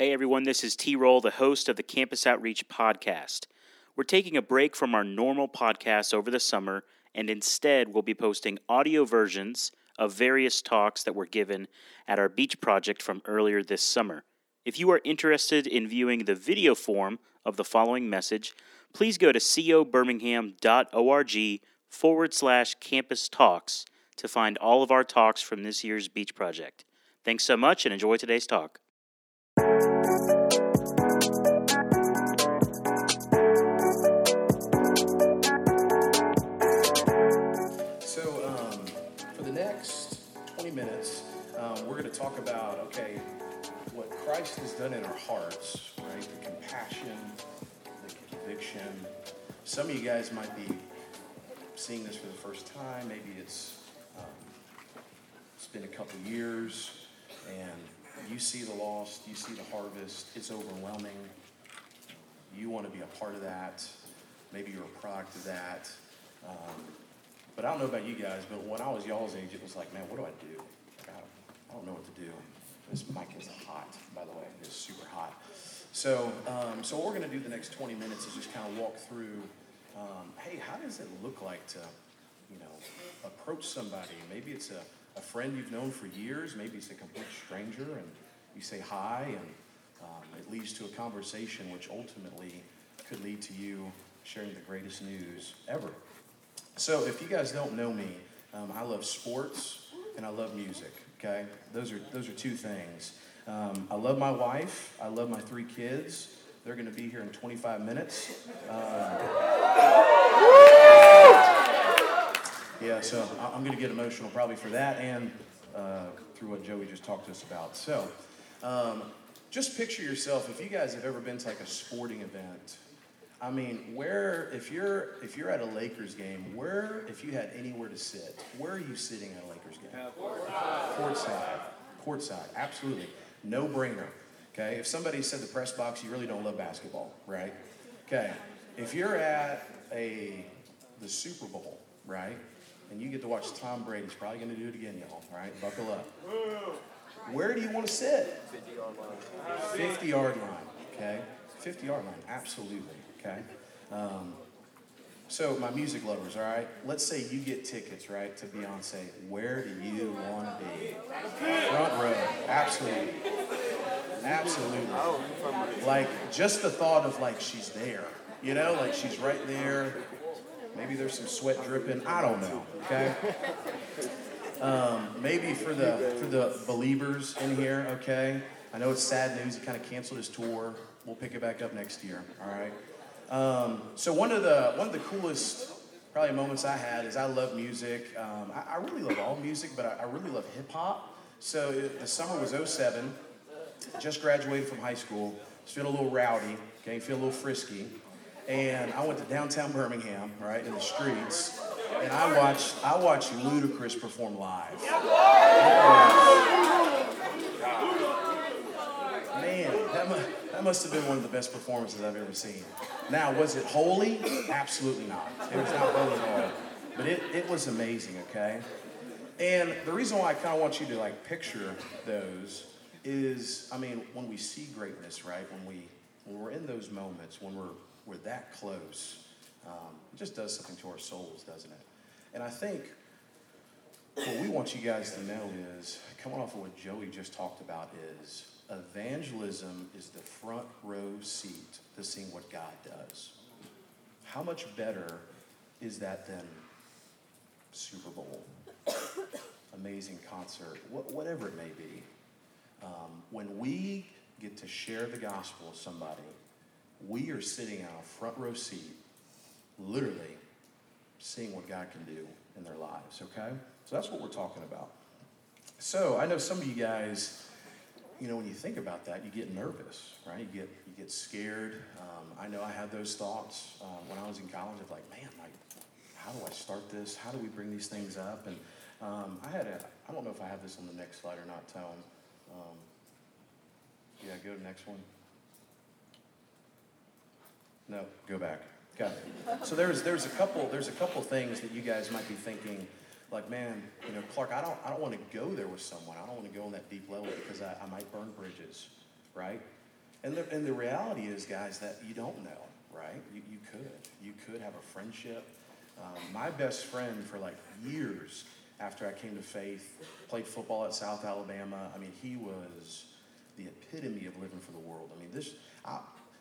Hey everyone, this is T Roll, the host of the Campus Outreach podcast. We're taking a break from our normal podcasts over the summer, and instead we'll be posting audio versions of various talks that were given at our beach project from earlier this summer. If you are interested in viewing the video form of the following message, please go to cobirmingham.org forward slash campus talks to find all of our talks from this year's beach project. Thanks so much and enjoy today's talk. The next 20 minutes, um, we're going to talk about, okay, what Christ has done in our hearts, right? The compassion, the conviction. Some of you guys might be seeing this for the first time. Maybe it's um, it's been a couple years, and you see the lost, you see the harvest. It's overwhelming. You want to be a part of that. Maybe you're a product of that. Um, but I don't know about you guys, but when I was y'all's age, it was like, man, what do I do? Like, I, don't, I don't know what to do. This mic is hot, by the way. It's super hot. So, um, so what we're going to do the next 20 minutes is just kind of walk through, um, hey, how does it look like to, you know, approach somebody? Maybe it's a, a friend you've known for years. Maybe it's a complete stranger, and you say hi, and um, it leads to a conversation which ultimately could lead to you sharing the greatest news ever. So, if you guys don't know me, um, I love sports and I love music. Okay, those are those are two things. Um, I love my wife. I love my three kids. They're going to be here in 25 minutes. Uh, yeah, so I'm going to get emotional probably for that and uh, through what Joey just talked to us about. So, um, just picture yourself if you guys have ever been to like a sporting event I mean, where if you're if you're at a Lakers game, where if you had anywhere to sit, where are you sitting at a Lakers game? Courtside. Courtside. Absolutely. No brainer. Okay. If somebody said the press box, you really don't love basketball, right? Okay. If you're at a the Super Bowl, right, and you get to watch Tom Brady, he's probably going to do it again, y'all. Right? Buckle up. Where do you want to sit? 50 yard line. 50 yard line. Okay. 50 yard line. Absolutely. Okay. Um, so, my music lovers, all right? Let's say you get tickets, right, to Beyonce. Where do you want to be? Front row. Absolutely. Absolutely. Like, just the thought of, like, she's there. You know, like she's right there. Maybe there's some sweat dripping. I don't know. Okay. Um, maybe for the for the believers in here. Okay. I know it's sad news. He kind of canceled his tour. We'll pick it back up next year. All right. Um, so one of the one of the coolest probably moments I had is I love music. Um, I, I, really love all music, but I, I really love hip hop. So it, the summer was 07. Just graduated from high school. Feeling a little rowdy. Okay, feel a little frisky. And I went to downtown Birmingham, right in the streets, and I watched I watched Ludacris perform live. Man, that must, that must have been one of the best performances I've ever seen. Now, was it holy? Absolutely not. It was not holy at all. But it, it was amazing, okay? And the reason why I kind of want you to like picture those is, I mean, when we see greatness, right? When we when we're in those moments, when we're we're that close, um, it just does something to our souls, doesn't it? And I think what we want you guys to know is, coming off of what Joey just talked about, is evangelism is the front row seat to seeing what God does. How much better is that than Super Bowl, amazing concert, wh- whatever it may be? Um, when we get to share the gospel with somebody, we are sitting on a front row seat, literally seeing what God can do in their lives, okay? So that's what we're talking about. So I know some of you guys you know, when you think about that, you get nervous, right? You get you get scared. Um, I know I had those thoughts uh, when I was in college of like, man, like, how do I start this? How do we bring these things up? And um, I had a, I don't know if I have this on the next slide or not, Tom. Um, yeah, go to the next one. No, go back. Okay. So there's there's a couple there's a couple things that you guys might be thinking like, man, you know, Clark, I don't, I don't want to go there with someone. I don't want to go on that deep level because I, I might burn bridges, right? And the, and the reality is, guys, that you don't know, right? You, you could. You could have a friendship. Um, my best friend for like years after I came to faith played football at South Alabama. I mean, he was the epitome of living for the world. I mean, this, I,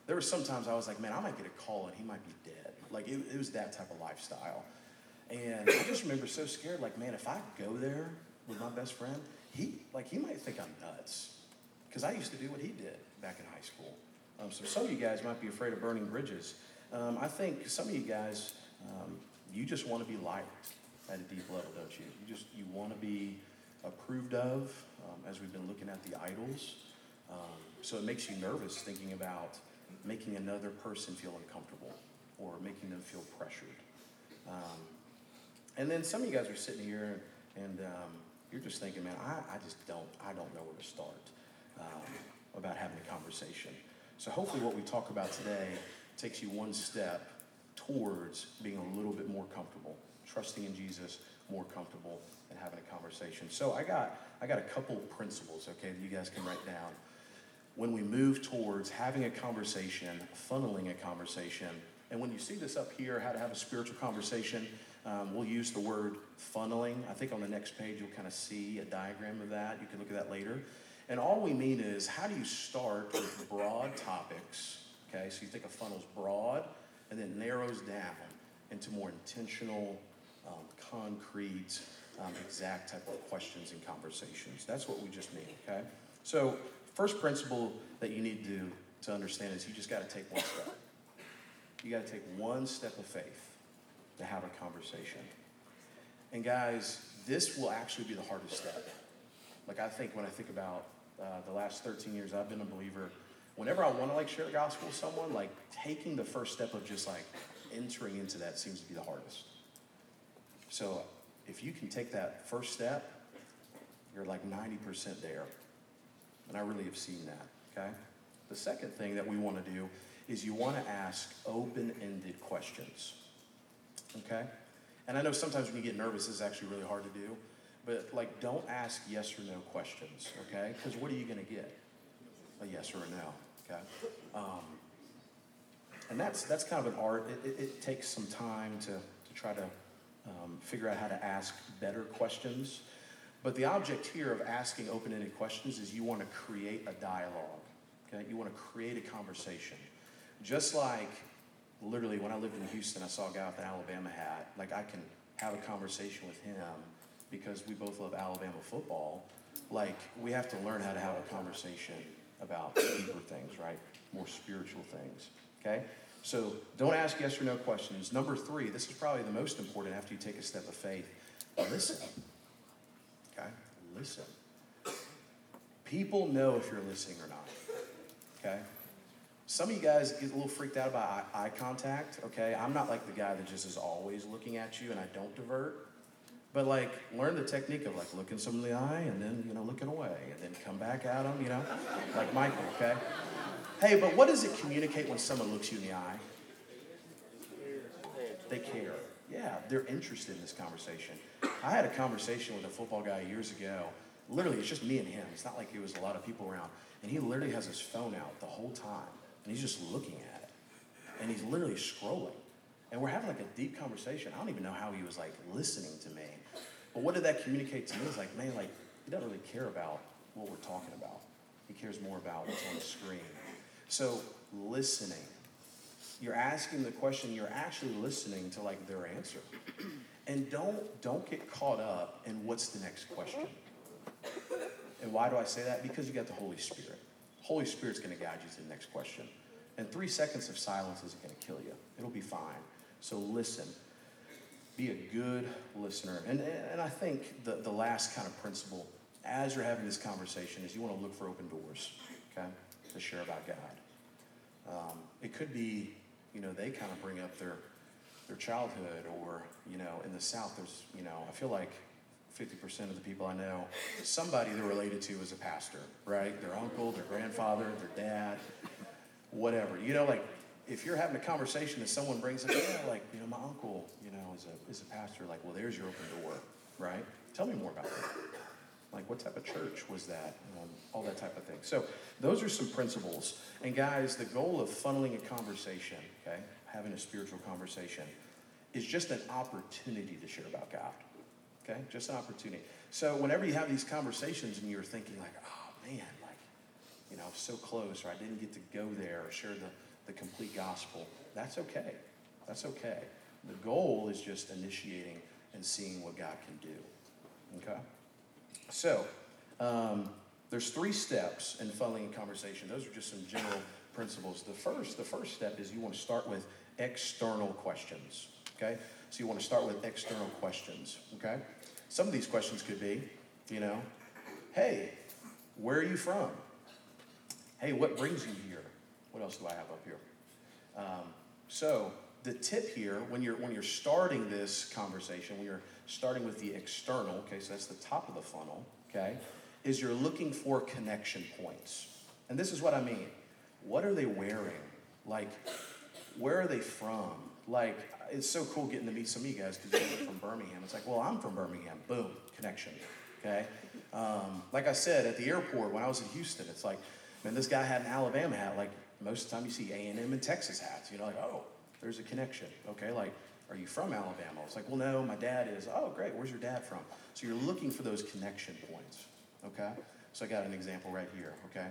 there were sometimes I was like, man, I might get a call and he might be dead. Like, it, it was that type of lifestyle. And I just remember so scared, like, man, if I go there with my best friend, he, like, he might think I'm nuts. Because I used to do what he did back in high school. Um, so some of you guys might be afraid of burning bridges. Um, I think some of you guys, um, you just want to be liked at a deep level, don't you? You just you want to be approved of, um, as we've been looking at the idols. Um, so it makes you nervous thinking about making another person feel uncomfortable or making them feel pressured. And then some of you guys are sitting here and, um, you're just thinking, man, I, I just don't I don't know where to start um, about having a conversation. So hopefully, what we talk about today takes you one step towards being a little bit more comfortable, trusting in Jesus, more comfortable, and having a conversation. So I got I got a couple principles, okay, that you guys can write down. When we move towards having a conversation, funneling a conversation, and when you see this up here, how to have a spiritual conversation, um, we'll use the word funneling. I think on the next page you'll kind of see a diagram of that. You can look at that later. And all we mean is how do you start with broad topics? Okay, so you think a funnel's broad and then narrows down into more intentional, um, concrete, um, exact type of questions and conversations. That's what we just mean, okay? So, first principle that you need to, to understand is you just got to take one step. You got to take one step of faith to have a conversation. And, guys, this will actually be the hardest step. Like, I think when I think about uh, the last 13 years I've been a believer, whenever I want to like share the gospel with someone, like taking the first step of just like entering into that seems to be the hardest. So if you can take that first step, you're like 90% there. And I really have seen that, okay? The second thing that we want to do is you want to ask open ended questions, okay? And I know sometimes when you get nervous, it's actually really hard to do. But like, don't ask yes or no questions, okay? Because what are you going to get? A yes or a no, okay? Um, and that's that's kind of an art. It, it, it takes some time to, to try to um, figure out how to ask better questions. But the object here of asking open-ended questions is you want to create a dialogue. Okay, you want to create a conversation. Just like literally when I lived in Houston, I saw a guy with an Alabama hat. Like I can have a conversation with him because we both love Alabama football, like we have to learn how to have a conversation about deeper things, right? More spiritual things. Okay? So don't ask yes or no questions. Number three, this is probably the most important after you take a step of faith. Listen. Okay? Listen. People know if you're listening or not. Okay? Some of you guys get a little freaked out about eye contact, okay? I'm not like the guy that just is always looking at you and I don't divert. But like, learn the technique of like looking someone in the eye and then, you know, looking away and then come back at them, you know, like Michael, okay? Hey, but what does it communicate when someone looks you in the eye? They care. Yeah, they're interested in this conversation. I had a conversation with a football guy years ago. Literally, it's just me and him. It's not like there was a lot of people around. And he literally has his phone out the whole time. And he's just looking at it. And he's literally scrolling. And we're having like a deep conversation. I don't even know how he was like listening to me. But what did that communicate to me? It's like, man, like, he doesn't really care about what we're talking about. He cares more about what's on the screen. So, listening. You're asking the question, you're actually listening to like their answer. And don't don't get caught up in what's the next question. And why do I say that? Because you got the Holy Spirit. Holy Spirit's going to guide you to the next question. And three seconds of silence isn't going to kill you. It'll be fine. So listen. Be a good listener. And, and I think the, the last kind of principle as you're having this conversation is you want to look for open doors, okay, to share about God. Um, it could be, you know, they kind of bring up their their childhood, or you know, in the South, there's, you know, I feel like 50% of the people I know, somebody they're related to is a pastor, right? Their uncle, their grandfather, their dad, whatever. You know, like if you're having a conversation and someone brings up, yeah, like, you know, my uncle, you know, is a, is a pastor, like, well, there's your open door, right? Tell me more about that. Like, what type of church was that? Um, all that type of thing. So, those are some principles. And, guys, the goal of funneling a conversation, okay, having a spiritual conversation, is just an opportunity to share about God. Okay? Just an opportunity. So, whenever you have these conversations and you're thinking, like, oh, man, like, you know, so close, or I didn't get to go there or share the, the complete gospel, that's okay. That's okay. The goal is just initiating and seeing what God can do. Okay? So, um, there's three steps in funneling a conversation. Those are just some general principles. The first, the first step is you want to start with external questions. Okay? So you want to start with external questions. Okay? Some of these questions could be, you know, hey, where are you from? Hey, what brings you here? What else do I have up here? Um, so the tip here, when you're when you're starting this conversation, when you're starting with the external, okay, so that's the top of the funnel, okay, is you're looking for connection points. And this is what I mean. What are they wearing? Like, where are they from? Like, it's so cool getting to meet some of you guys because you're from Birmingham. It's like, well, I'm from Birmingham. Boom, connection. Okay. Um, like I said at the airport when I was in Houston, it's like, man, this guy had an Alabama hat. Like most of the time, you see A and M and Texas hats. You know, like, oh, there's a connection. Okay, like, are you from Alabama? It's like, well, no, my dad is. Oh, great. Where's your dad from? So you're looking for those connection points. Okay. So I got an example right here. Okay.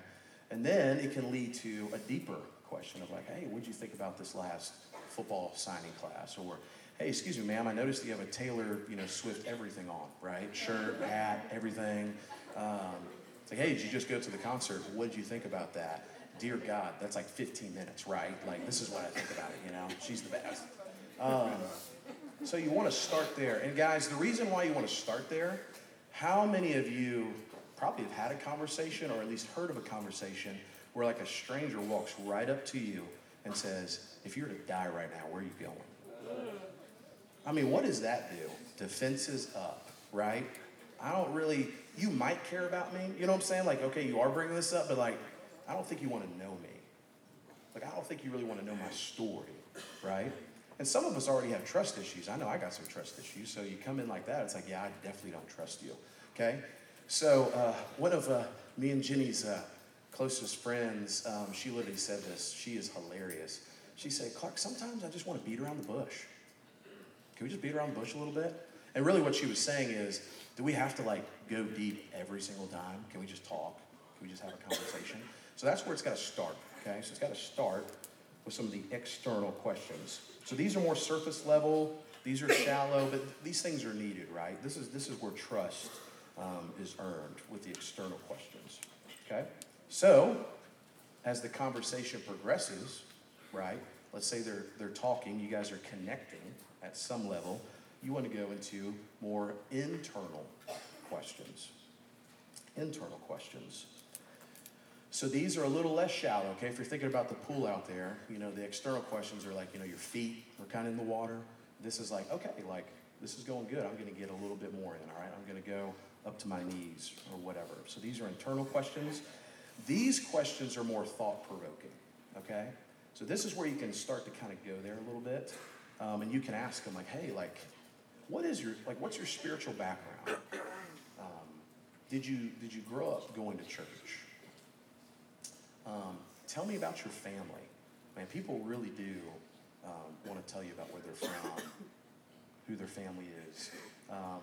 And then it can lead to a deeper question of like, hey, what'd you think about this last football signing class? Or, hey, excuse me, ma'am, I noticed you have a Taylor, you know, Swift everything on, right? Shirt, hat, everything. Um, it's like, hey, did you just go to the concert? What did you think about that? Dear God, that's like 15 minutes, right? Like, this is what I think about it, you know? She's the best. Um, so you want to start there. And guys, the reason why you want to start there, how many of you probably have had a conversation or at least heard of a conversation where like a stranger walks right up to you and says, if you were to die right now, where are you going? I mean, what does that do? Defenses up, right? I don't really, you might care about me. You know what I'm saying? Like, okay, you are bringing this up, but like, I don't think you want to know me. Like, I don't think you really want to know my story, right? And some of us already have trust issues. I know I got some trust issues. So you come in like that, it's like, yeah, I definitely don't trust you. Okay? So uh, one of uh, me and Jenny's uh, closest friends, um, she literally said this. She is hilarious. She said, Clark, sometimes I just want to beat around the bush. Can we just beat around the bush a little bit? And really, what she was saying is, do we have to like go deep every single time? Can we just talk? Can we just have a conversation? So that's where it's got to start. Okay, so it's got to start with some of the external questions. So these are more surface level. These are shallow, but these things are needed, right? This is this is where trust um, is earned with the external questions. Okay, so as the conversation progresses, right? Let's say they're they're talking. You guys are connecting at some level. You want to go into more internal questions. Internal questions. So these are a little less shallow, okay? If you're thinking about the pool out there, you know, the external questions are like, you know, your feet are kind of in the water. This is like, okay, like, this is going good. I'm going to get a little bit more in, all right? I'm going to go up to my knees or whatever. So these are internal questions. These questions are more thought provoking, okay? So this is where you can start to kind of go there a little bit. Um, and you can ask them, like, hey, like, what is your, like, what's your spiritual background? Um, did you, did you grow up going to church? Um, tell me about your family. Man, people really do um, want to tell you about where they're from, who their family is. Um,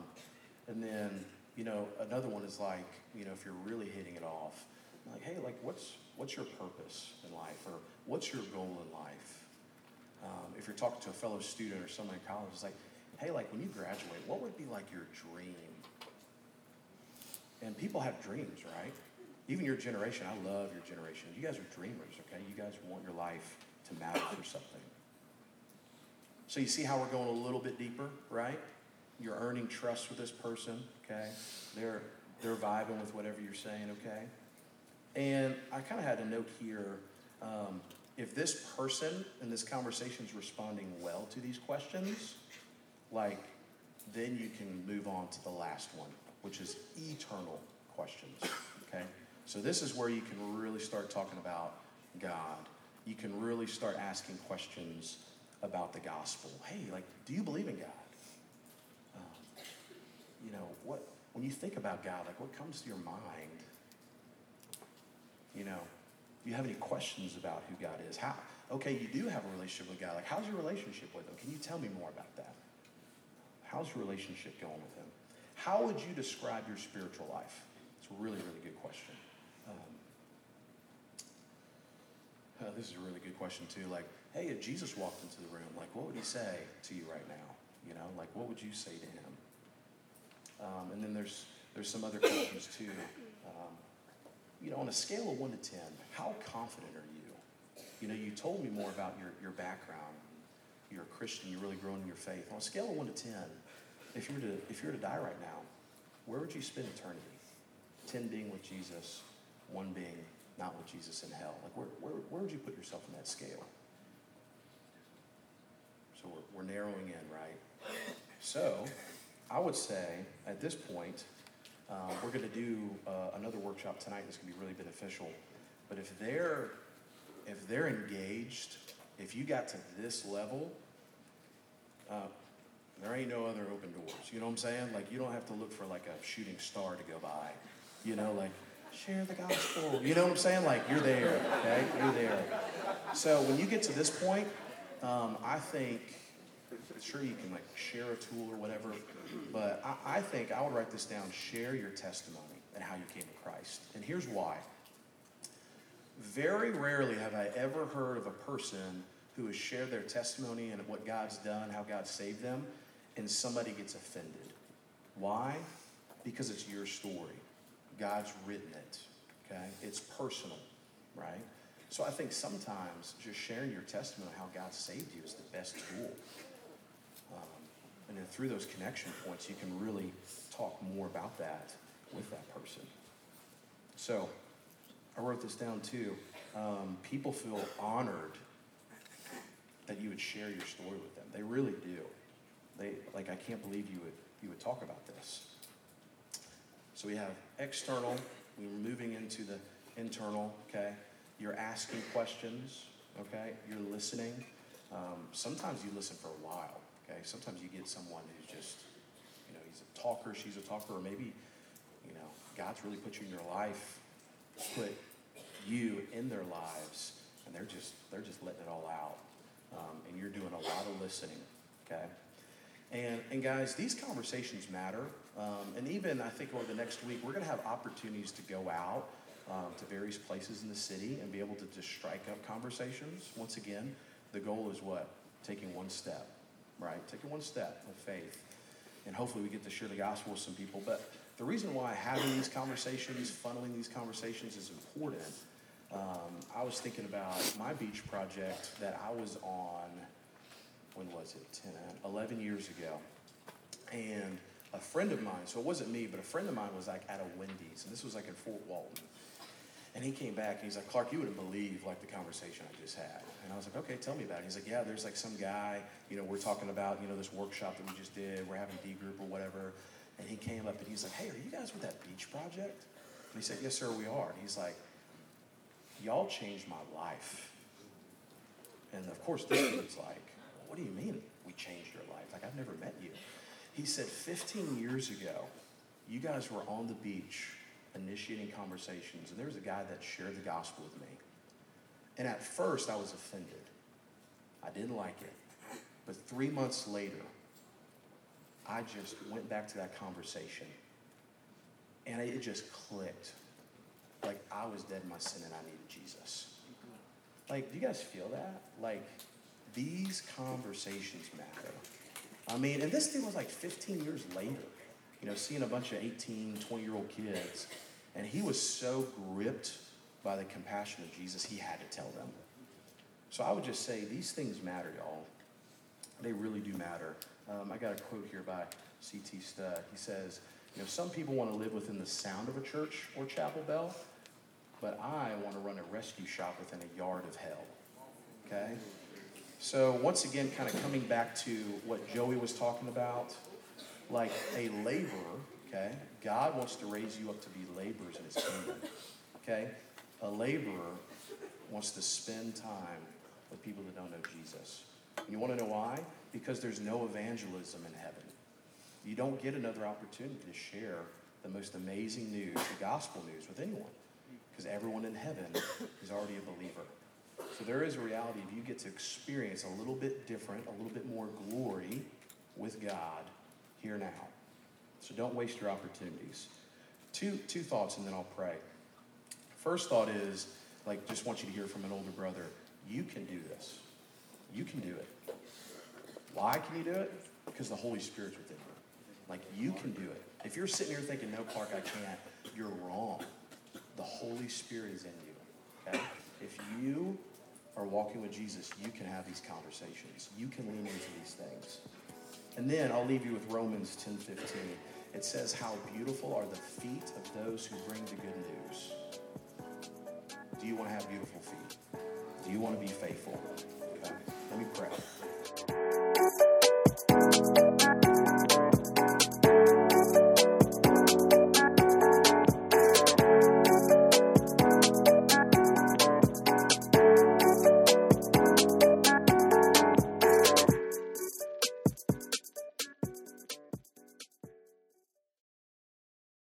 and then, you know, another one is like, you know, if you're really hitting it off, like, hey, like, what's what's your purpose in life, or what's your goal in life? Um, if you're talking to a fellow student or someone in college, it's like, hey, like, when you graduate, what would be like your dream? And people have dreams, right? even your generation, I love your generation. You guys are dreamers, okay? You guys want your life to matter for something. So you see how we're going a little bit deeper, right? You're earning trust with this person, okay? They're they're vibing with whatever you're saying, okay? And I kind of had a note here. Um, if this person in this conversation is responding well to these questions, like, then you can move on to the last one, which is eternal questions, okay? So this is where you can really start talking about God. You can really start asking questions about the gospel. Hey, like, do you believe in God? Um, you know, what when you think about God, like what comes to your mind? You know, do you have any questions about who God is? How, okay, you do have a relationship with God. Like, how's your relationship with Him? Can you tell me more about that? How's your relationship going with Him? How would you describe your spiritual life? It's a really, really good question. Um, uh, this is a really good question, too. Like, hey, if Jesus walked into the room, like, what would He say to you right now? You know, like, what would you say to Him? Um, and then there's, there's some other questions, too. You know, on a scale of one to 10, how confident are you? You know, you told me more about your, your background. You're a Christian, you're really growing in your faith. On a scale of one to 10, if you were to, if you were to die right now, where would you spend eternity? 10 being with Jesus, one being not with Jesus in hell. Like, where, where, where would you put yourself in that scale? So we're, we're narrowing in, right? So I would say at this point, uh, we're going to do uh, another workshop tonight that's going to be really beneficial. But if they're if they're engaged, if you got to this level, uh, there ain't no other open doors. You know what I'm saying? Like you don't have to look for like a shooting star to go by. You know, like share the gospel. You know what I'm saying? Like you're there. Okay, you're there. So when you get to this point, um, I think sure you can like share a tool or whatever, but I, I think I would write this down. Share your testimony and how you came to Christ. And here's why. Very rarely have I ever heard of a person who has shared their testimony and what God's done, how God saved them, and somebody gets offended. Why? Because it's your story. God's written it. Okay? It's personal, right? So I think sometimes just sharing your testimony how God saved you is the best tool. And then through those connection points, you can really talk more about that with that person. So I wrote this down too. Um, people feel honored that you would share your story with them. They really do. They like I can't believe you would you would talk about this. So we have external. We're moving into the internal. Okay, you're asking questions. Okay, you're listening. Um, sometimes you listen for a while. Okay, sometimes you get someone who's just, you know, he's a talker, she's a talker, or maybe, you know, God's really put you in your life, put you in their lives, and they're just they're just letting it all out, um, and you're doing a lot of listening. Okay, and and guys, these conversations matter, um, and even I think over the next week we're going to have opportunities to go out. Um, to various places in the city and be able to just strike up conversations. Once again, the goal is what? Taking one step right? Taking one step of faith. And hopefully we get to share the gospel with some people. But the reason why having these conversations, funneling these conversations is important. Um, I was thinking about my beach project that I was on, when was it? 10, 11 years ago. And a friend of mine, so it wasn't me, but a friend of mine was like at a Wendy's, and this was like in Fort Walton. And he came back and he's like, Clark, you wouldn't believe like the conversation I just had. And I was like, okay, tell me about it. He's like, yeah, there's like some guy, you know, we're talking about, you know, this workshop that we just did. We're having D group or whatever. And he came up and he's like, hey, are you guys with that beach project? And he said, yes, sir, we are. And he's like, y'all changed my life. And of course, this dude's like, what do you mean we changed your life? Like, I've never met you. He said, 15 years ago, you guys were on the beach initiating conversations, and there was a guy that shared the gospel with me. And at first, I was offended. I didn't like it. But three months later, I just went back to that conversation, and it just clicked. Like I was dead in my sin and I needed Jesus. Like, do you guys feel that? Like, these conversations matter. I mean, and this thing was like 15 years later, you know, seeing a bunch of 18, 20 year old kids and he was so gripped by the compassion of Jesus, he had to tell them. So I would just say these things matter, y'all. They really do matter. Um, I got a quote here by C.T. Studd. He says, You know, some people want to live within the sound of a church or chapel bell, but I want to run a rescue shop within a yard of hell. Okay? So, once again, kind of coming back to what Joey was talking about, like a laborer okay? God wants to raise you up to be laborers in his kingdom, okay? A laborer wants to spend time with people that don't know Jesus. And you want to know why? Because there's no evangelism in heaven. You don't get another opportunity to share the most amazing news, the gospel news, with anyone. Because everyone in heaven is already a believer. So there is a reality of you get to experience a little bit different, a little bit more glory with God here now. So don't waste your opportunities. Two, two thoughts and then I'll pray. First thought is, like, just want you to hear from an older brother. You can do this. You can do it. Why can you do it? Because the Holy Spirit's within you. Like, you can do it. If you're sitting here thinking, no, Clark, I can't, you're wrong. The Holy Spirit is in you. Okay? If you are walking with Jesus, you can have these conversations. You can lean into these things. And then I'll leave you with Romans 10 15. It says, How beautiful are the feet of those who bring the good news. Do you want to have beautiful feet? Do you want to be faithful? Okay. Let me pray.